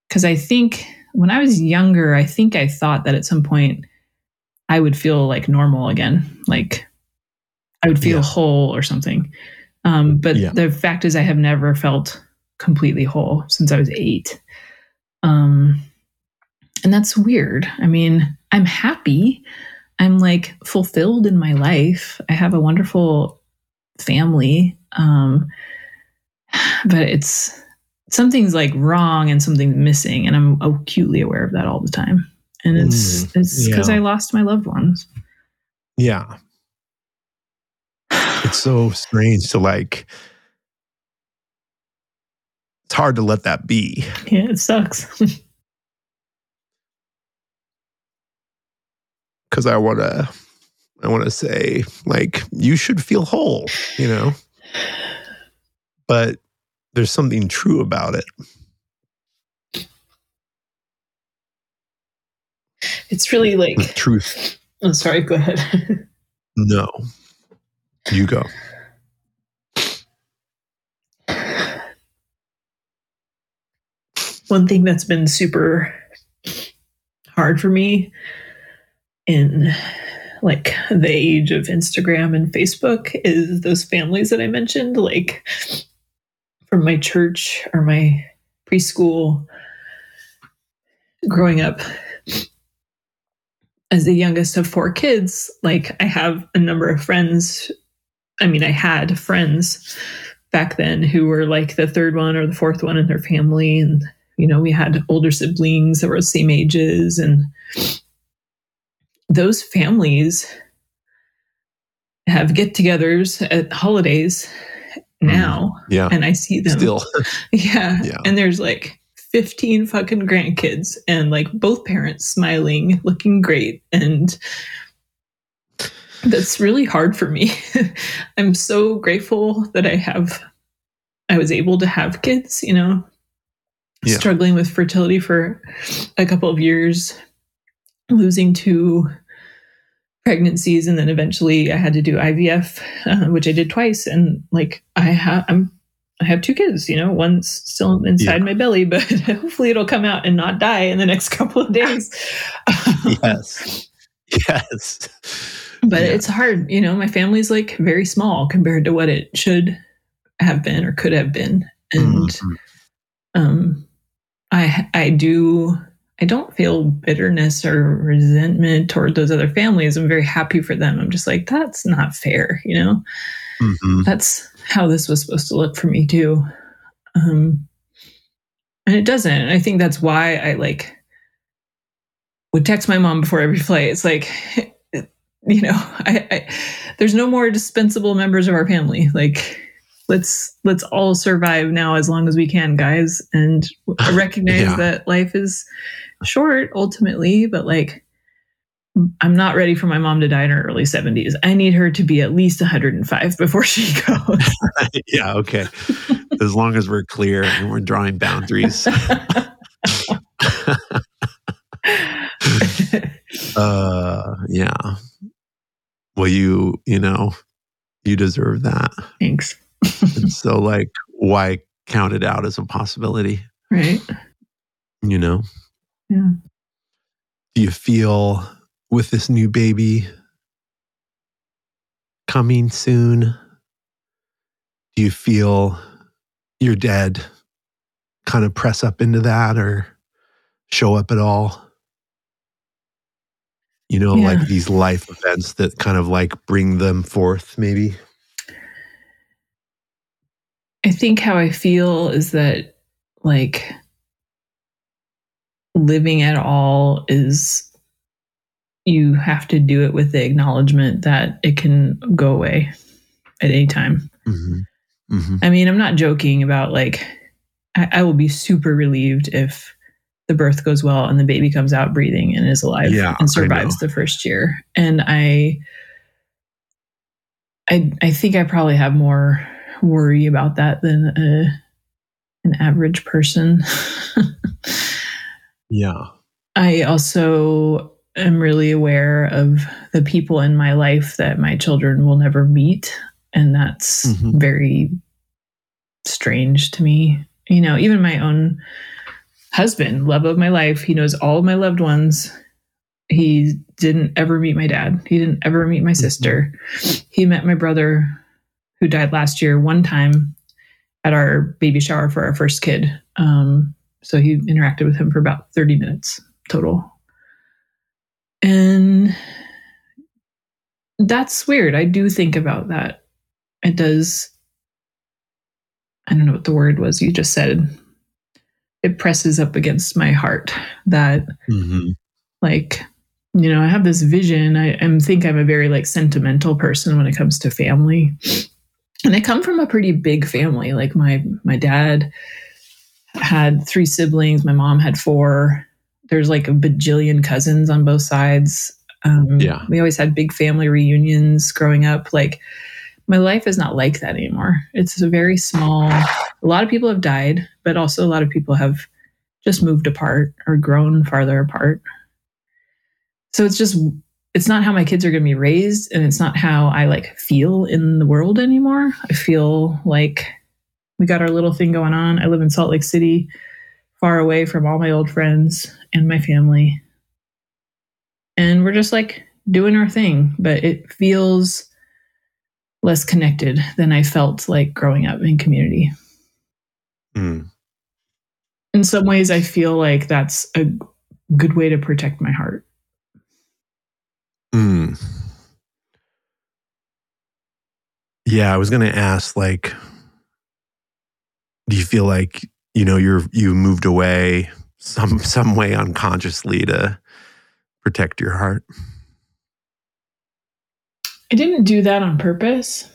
because i think when i was younger i think i thought that at some point i would feel like normal again like i would feel Yeah. whole or something um but Yeah. the fact is i have never felt completely whole since I was eight. Um, and that's weird. I mean, I'm happy. I'm like fulfilled in my life. I have a wonderful family. Um, but it's something's like wrong and something's missing and i'm acutely aware of that all the time and it's Mm, it's because yeah. i lost my loved ones Yeah. It's so strange to like, it's hard to let that be. yeah it sucks *laughs* because I want to, I want to say like you should feel whole, you know. But there's something true about it. it's really like Truth, I'm oh sorry go ahead *laughs* no. You go. one thing that's been super hard for me in like the age of Instagram and Facebook is those families that I mentioned, like from my church or my preschool growing up as the youngest of four kids, like I have a number of friends. I mean, I had friends back then who were like the third one or the fourth one in their family. And, you know, we had older siblings that were the same ages. And those families have get togethers at holidays mm-hmm. now. Yeah. And I see them. Still. *laughs* *laughs* Yeah. Yeah. And there's like 15 fucking grandkids and like both parents smiling, looking great. And that's really hard for me. *laughs* I'm so grateful that I have, I was able to have kids, you know, Yeah. struggling with fertility for a couple of years, losing two pregnancies. And then eventually I had to do IVF, uh, which I did twice. And like, I have, I'm, I have two kids, you know, one's still inside Yeah. my belly, *laughs* but hopefully it'll come out and not die in the next *laughs* couple of days. *laughs* yes. Yes. but Yeah. it's hard, you know, my family's like very small compared to what it should have been or could have been. And Mhm. um I I do I don't feel bitterness or resentment toward those other families. I'm very happy for them. I'm just like, that's not fair, you know? Mhm. that's how this was supposed to look for me too um and it doesn't And i think that's why i like would text my mom before every play. it's like *laughs* you know *laughs* I, I there's no more dispensable members of our family like let's let's all survive now as long as we can guys and recognize *laughs* Yeah. that life is short ultimately but like i'm not ready for my mom to die in her early 70s i need her to be at least 105 before she *laughs* goes *laughs* yeah. Okay. As long as we're clear and we're drawing boundaries. *laughs* uh, yeah. Well, you, you know, you deserve that. thanks And so, like, why count it out as a possibility? right You know? Yeah. Do you feel with this new baby coming soon? Do you feel your dad kind of press up into that or show up at all? You know, Yeah. like these life events that kind of like bring them forth, maybe? I think how I feel is that like living at all is you have to do it with the acknowledgement that it can go away at any time. Mm-hmm. Mm-hmm. I mean, I'm not joking about like I, I will be super relieved if the birth goes well and the baby comes out breathing and is alive Yeah, and survives the first year. And I I I think I probably have more worry about that than a, an average person. *laughs* Yeah. I also am really aware of the people in my life that my children will never meet. And that's Mhm. very strange to me. You know, even my own husband, love of my life, he knows all my loved ones. He didn't ever meet my dad. He didn't ever meet my sister. He met my brother who died last year one time at our baby shower for our first kid. Um, so he interacted with him for about 30 minutes total. And that's weird. I do think about that. It does. I don't know what the word was you just said. It presses up against my heart that Mm-hmm. like you know i have this vision i am think i'm a very like sentimental person when it comes to family and i come from a pretty big family like my my dad had three siblings. My mom had four. There's like a bajillion cousins on both sides. Um, Yeah. we always had big family reunions growing up. Like my life is not like that anymore. It's a very small a lot of people have died but also a lot of people have just moved apart or grown farther apart. So it's just it's not how my kids are going to be raised and it's not how i like feel in the world anymore. I feel like we got our little thing going on i live in salt lake city far away from all my old friends and my family and we're just like doing our thing but it feels less connected than i felt like growing up in community Mm. in some ways i feel like that's a good way to protect my heart Mm. Yeah, I was going to ask like do you feel like you know you're you moved away some *laughs* some way unconsciously to protect your heart? I didn't do that on purpose.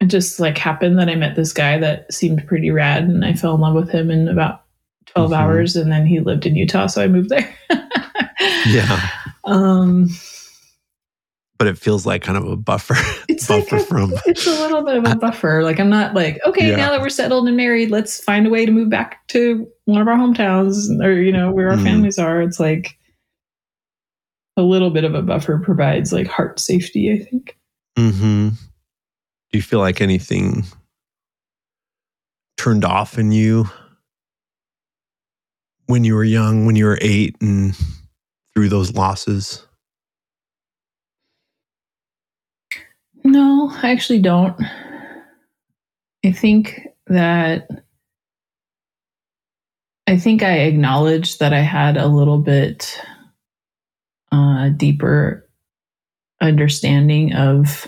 It just like happened that I met this guy that seemed pretty rad and I fell in love with him in about 12 Mhm. hours and then he lived in Utah so I moved there. *laughs* Yeah. Um But it feels like kind of a buffer *laughs* it's like a, from it's a little bit of a buffer. Like I'm not like, okay, Yeah. now that we're settled and married, let's find a way to move back to one of our hometowns or you know, where our Mhm. families are. It's like a little bit of a buffer provides like heart safety, I think. Mhm. Do you feel like anything turned off in you when you were young, when you were 8 and through those losses? No, I actually don't. I think that I think I acknowledged that I had a little bit uh, deeper understanding of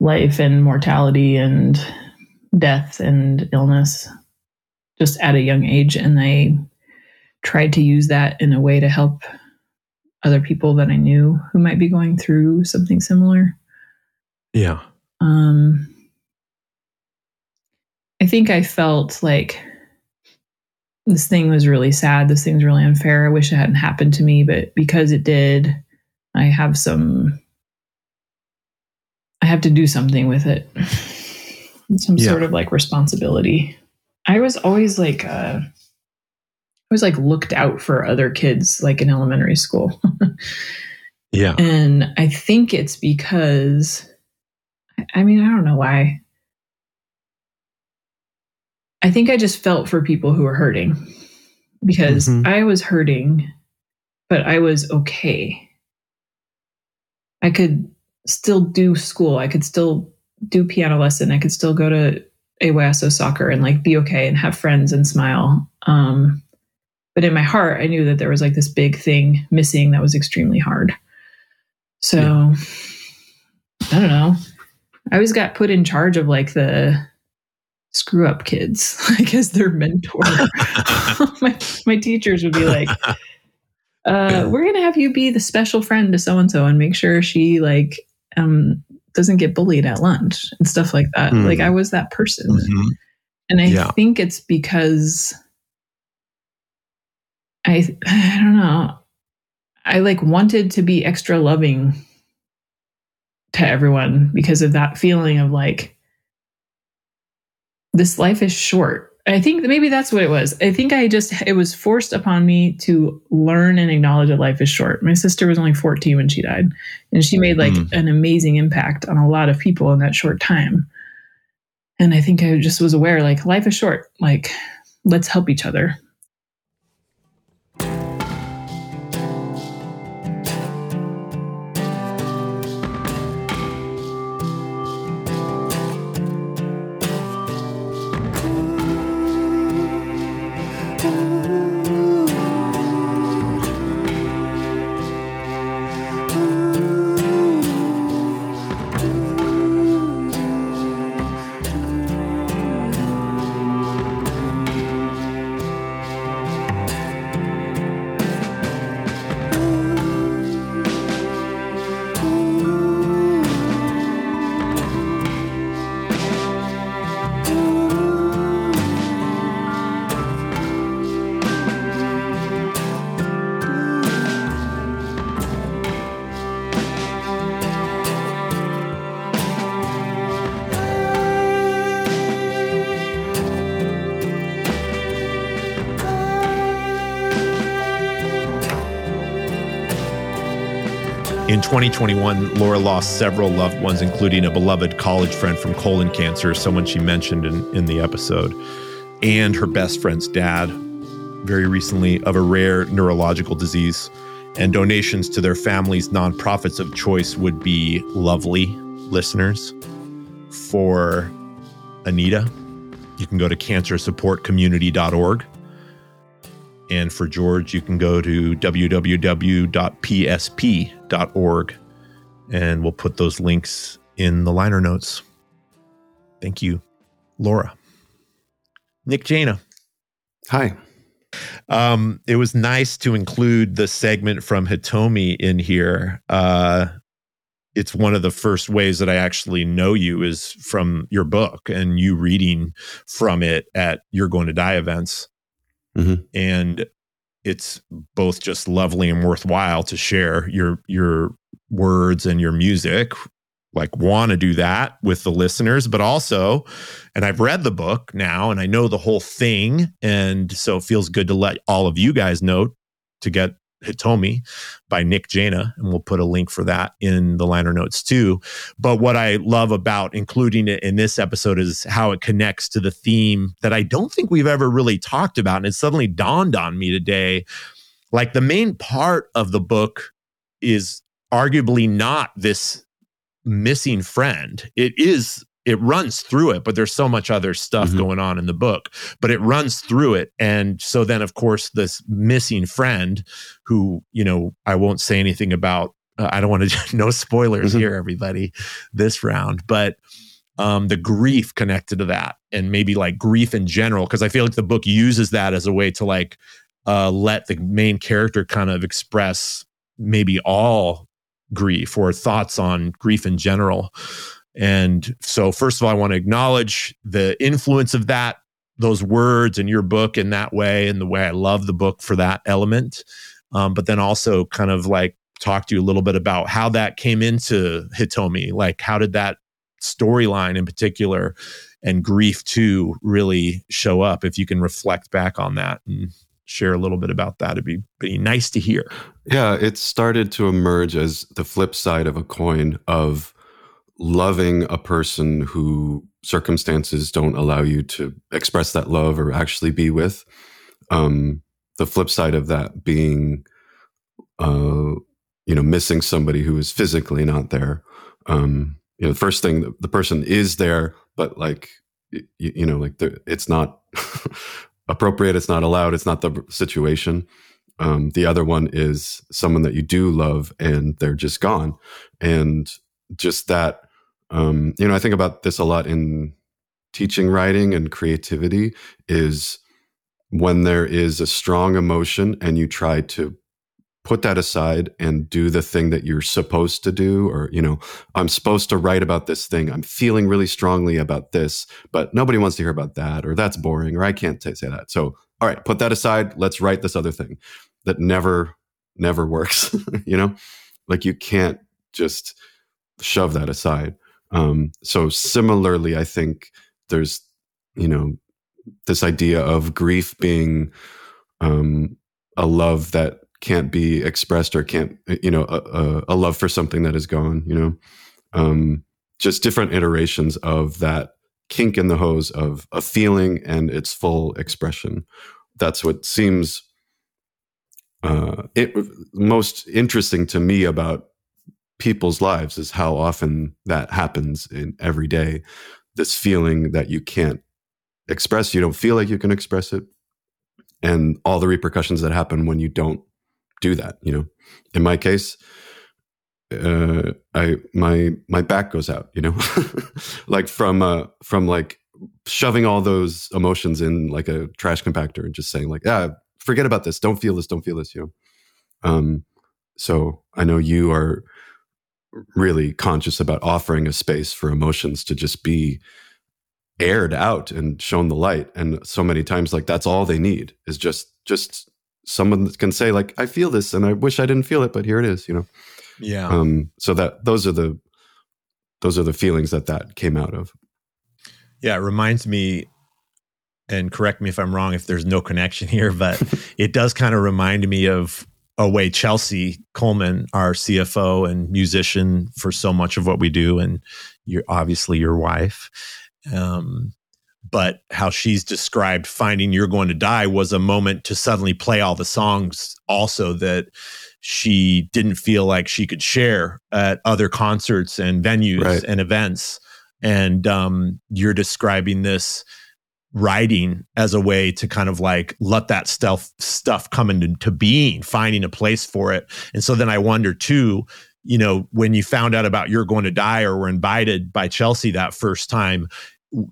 life and mortality and death and illness just at a young age. And I tried to use that in a way to help other people that I knew who might be going through something similar. Yeah. Um, I think I felt like this thing was really sad. This thing's really unfair. I wish it hadn't happened to me, but because it did, I have some. I have to do something with it. *laughs* some Yeah. sort of like responsibility. I was always like, uh, I was like looked out for other kids, like in elementary school. *laughs* Yeah. And I think it's because, I mean, I don't know why. I think I just felt for people who were hurting because Mhm. I was hurting, but I was okay. I could still do school. I could still do piano lesson. I could still go to AYSO soccer and like be okay and have friends and smile. Um, but in my heart, I knew that there was like this big thing missing that was extremely hard. So I don't know. I always got put in charge of like the screw up kids, *laughs* like as their mentor. *laughs* my my teachers would be like, *laughs* uh, we're gonna have you be the special friend to so and so and make sure she like um doesn't get bullied at lunch and stuff like that. Hmm. Like I was that person. Mhm. And I Yeah. think it's because I *sighs* I don't know. I like wanted to be extra loving to everyone because of that feeling of like this life is short. I think that maybe that's what it was. I think I just it was forced upon me to learn and acknowledge that life is short. My sister was only 14 when she died, and she made like Mm. an amazing impact on a lot of people in that short time. And I think I just was aware like life is short. Like let's help each other. 2021, Laura lost several loved ones, including a beloved college friend from colon cancer, someone she mentioned in, in the episode, and her best friend's dad, very recently, of a rare neurological disease. And donations to their family's nonprofits of choice would be lovely, listeners. For Anita, you can go to cancersupportcommunity.org. And for George, you can go to www.psp.org and we'll put those links in the liner notes. Thank you, Laura. Nick Jaina. Hi. Um, it was nice to include the segment from Hitomi in here. Uh, it's one of the first ways that I actually know you is from your book and you reading from it at You're Going to Die events. Mhm. And it's both just lovely and worthwhile to share your your words and your music like want to do that with the listeners but also and I've read the book now and I know the whole thing and so it feels good to let all of you guys know to get Hitomi by Nick Jaina and we'll put a link for that in the liner notes too but what I love about including it in this episode is how it connects to the theme that I don't think we've ever really talked about and it suddenly dawned on me today like the main part of the book is arguably not this missing friend. It is it runs through it, but there's so much other stuff Mhm. going on in the book. But it runs through it. And so then of course this missing friend who, you know, I won't say anything about uh, I don't want *laughs* to no spoilers Mhm. here everybody this round, but um the grief connected to that and maybe like grief in general because I feel like the book uses that as a way to like uh let the main character kind of express maybe all grief or thoughts on grief in general. And so, first of all, I want to acknowledge the influence of that, those words in your book in that way, and the way I love the book for that element. Um, but then also kind of like talk to you a little bit about how that came into Hitomi. Like, how did that storyline in particular and grief too really show up? If you can reflect back on that and share a little bit about that, it'd be, be nice to hear. Yeah, it started to emerge as the flip side of a coin of loving a person who circumstances don't allow you to express that love or actually be with. Um, the flip side of that being, uh, you know, missing somebody who is physically not there. Um, you know, the first thing, the, person is there, but like, you, you know, like it's not *laughs* appropriate, it's not allowed, it's not the situation. Um, the other one is someone that you do love and they're just gone. And just that, um, you know, I think about this a lot in teaching writing and creativity is when there is a strong emotion and you try to put that aside and do the thing that you're supposed to do or you know i'm supposed to write about this thing. I'm feeling really strongly about this but nobody wants to hear about that or that's boring or i can't say say that. So all right put that aside. Let's write this other thing that never never works *laughs* you know? Like you can't just shove that aside um so similarly i think there's you know this idea of grief being um a love that can't be expressed or can't you know a, a, a love for something that is gone you know? Um just different iterations of that kink in the hose of a feeling and its full expression. That's what seems uh it, most interesting to me about people's lives is how often that happens in every day. This feeling that you can't express you don't feel like you can express it and all the repercussions that happen when you don't do that you know? In my case uh i my my back goes out you know? *laughs* Like from uh from like shoving all those emotions in like a trash compactor and just saying like ah forget about this. Don't feel this. Don't feel this you know? Um so i know you are really conscious about offering a space for emotions to just be aired out and shown the light. And so many times like that's all they need is just just someone that can say like i feel this and i wish i didn't feel it but here it is you know? Yeah. um so that those are the those are the feelings that that came out of. Yeah, it reminds me, and correct me if I'm wrong if there's no connection *laughs* here, but *laughs* it does kind of remind me of away Chelsea Coleman, our CFO and musician for so much of what we do, and you're obviously your wife. Um, but how she's described finding you're going to die was a moment to suddenly play all the songs also that she didn't feel like she could share at other concerts and venues Right. and events and um, you're describing this writing as a way to kind of like let that stuff stuff come into being finding a place for it. And so then i wonder too you know when you found out about you're going to die or were invited by chelsea that first time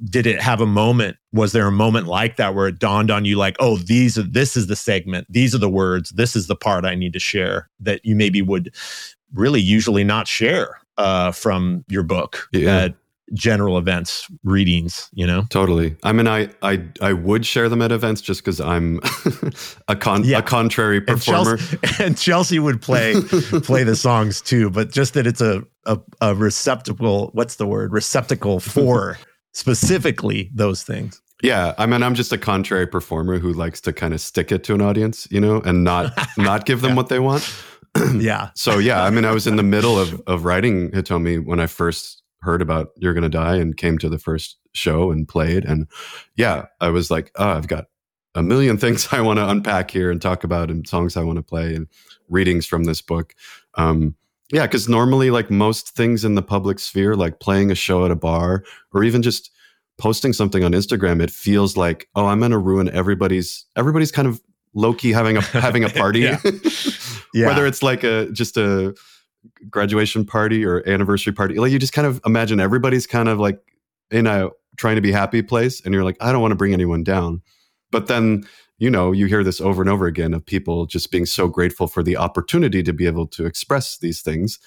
did it have a moment? Was there a moment like that where it dawned on you like oh these are this is the segment. These are the words. This is the part i need to share that you maybe would really usually not share uh, from your book? Yeah. General events readings you know Totally. I mean, I I I would share them at events just because I'm *laughs* a con Yeah. a contrary and performer. Chelsea, *laughs* and Chelsea would play *laughs* play the songs too, but just that it's a, a a receptacle. What's the word? Receptacle for specifically those things. Yeah, I mean, I'm just a contrary performer who likes to kind of stick it to an audience, you know, and not not give them Yeah. what they want. *clears throat* Yeah, So yeah, I mean, I was in the middle of of writing Hitomi when I first heard about You're Gonna Die and came to the first show and played, and yeah, I was like, oh, I've got a million *laughs* things I want to unpack here and talk about, and songs I want to play, and readings from this book. Um, yeah, because normally, like most things in the public sphere, like playing a show at a bar or even just posting something on Instagram, it feels like, oh, I'm gonna ruin everybody's everybody's kind of low key having a having a *laughs* party. Yeah. *laughs* yeah. Whether it's like a just a graduation party or anniversary party, like you just kind of imagine everybody's kind of like in a trying to be happy place, and you're like, I don't want to bring anyone down. But then you know you hear this over and over again of people just being so grateful for the opportunity to be able to express these things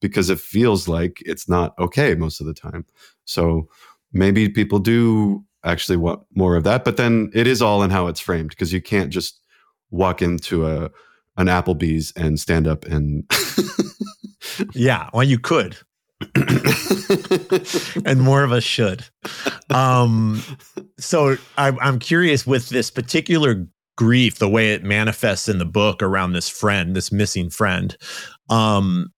because it feels like it's not okay most of the time. So maybe people do actually want more of that, but then it is all in how it's framed because you can't just walk into a an Applebee's and stand up and *laughs* yeah. Well, you could, *laughs* and more of us should. Um, so I, I'm curious with this particular grief, the way it manifests in the book around this friend, this missing friend. Um,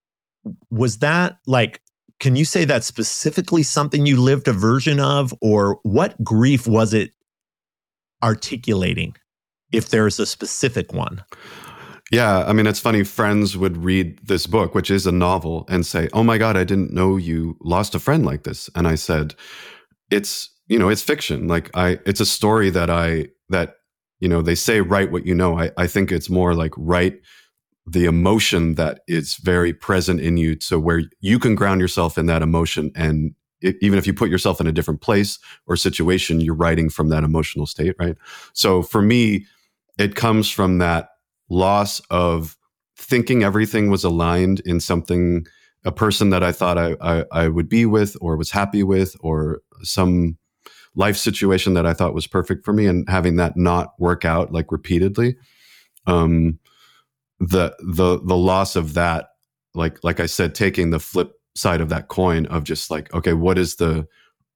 was that like? Can you say that specifically something you lived a version of, or what grief was it articulating? If there's a specific one, Yeah, I mean, it's funny. Friends would read this book, which is a novel, and say, "Oh my god, I didn't know you lost a friend like this." And I said, "It's you know, it's fiction. Like I, it's a story that I that you know they say write what you know. I I think it's more like write the emotion that is very present in you, so where you can ground yourself in that emotion, and it, even if you put yourself in a different place or situation, you're writing from that emotional state, right? So for me, it comes from that loss of thinking everything was aligned in something a person that i thought I, I, I would be with or was happy with or some life situation that i thought was perfect for me and having that not work out like repeatedly um the the the loss of that like like i said taking the flip side of that coin of just like okay what is the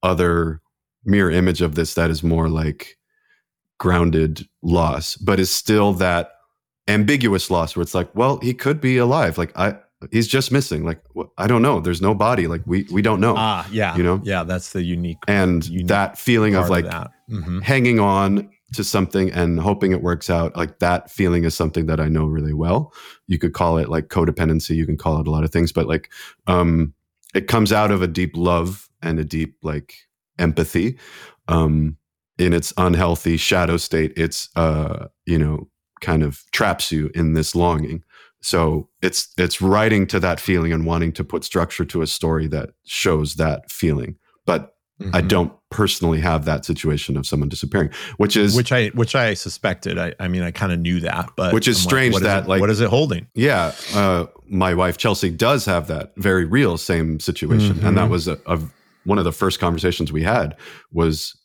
other mirror image of this that is more like grounded loss but is still that ambiguous loss where it's like well he could be alive. Like i he's just missing. Like i don't know. There's no body. Like we we don't know ah, yeah, You know? yeah, that's the unique and unique that feeling of like that. Mhm. hanging on to something and hoping it works out like that feeling is something that i know really well. You could call it like codependency. You can call it a lot of things but like um it comes out of a deep love and a deep like empathy um in its unhealthy shadow state. It's uh you know kind of traps you in this longing so it's it's writing to that feeling and wanting to put structure to a story that shows that feeling but I Mhm. don't personally have that situation of someone disappearing, which is which I which I suspected. I, I mean, I kind of knew that, but Which is I'm strange is that, it- like- what is it holding? yeah. Uh, my wife Chelsea does have that very real same situation, and that Mhm. was a, a, one of the first conversations we had was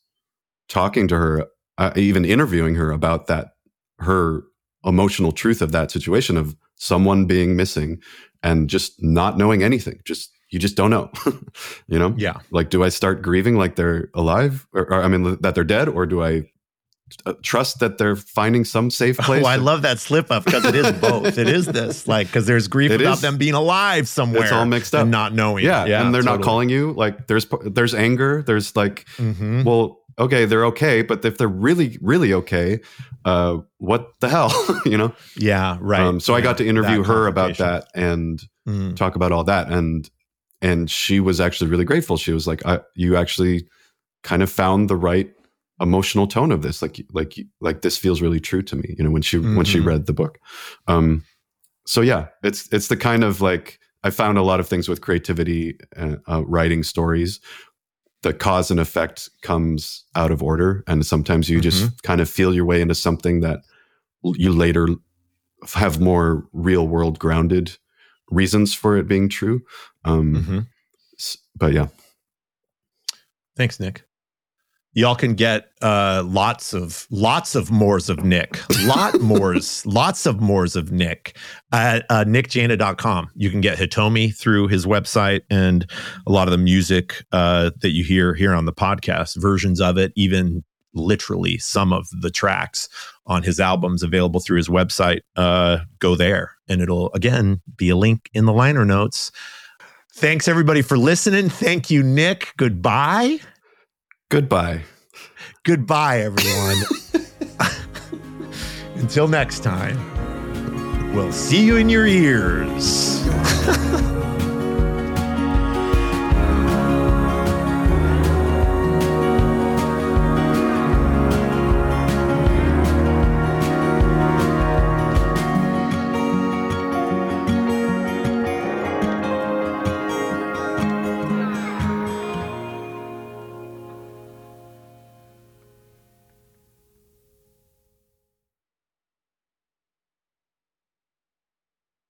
talking to her, uh, even interviewing her about that her emotional truth of that situation of someone being missing and just not knowing anything, just you just don't know, *laughs* you know. Yeah, like do i start grieving like they're alive or, or i mean that they're dead or do i uh, trust that they're finding some safe *laughs* place. Oh, I love that slip up because it is both. it is this, *laughs* like, because there's grief It about is. them being alive somewhere. It's all mixed up. and not knowing. yeah, yeah and they're not calling you. Like there's there's anger. There's like, Mhm. well, okay, they're okay, but if they're really really okay, uh, what the hell, *laughs* you know? Yeah, right. Um, so I got to interview her about that and Mm. talk about all that, and and she was actually really grateful. She was like, I, "You actually kind of found the right emotional tone of this. Like like like this feels really true to me." You know, when she when she Mhm. read the book. Um, so yeah, it's it's the kind of like I found a lot of things with creativity, uh, uh, writing stories. The cause and effect comes out of order, and sometimes you just kind of feel your way into something that you later have more real world grounded reasons for it being true. Um, Mhm. But yeah, Thanks, Nick. Y'all can get uh, lots of lots of mores of Nick, lot *laughs* mores, lots of mores of Nick at uh, nickjaina.com. You can get Hitomi through his website and a lot of the music uh, that you hear here on the podcast, versions of it, even literally some of the tracks on his albums available through his website. Uh, go there, and it'll again be a link in the liner notes. Thanks everybody for listening. Thank you, Nick. Goodbye. Goodbye. Goodbye, everyone. *laughs* Until next time, we'll see you in your ears. *laughs*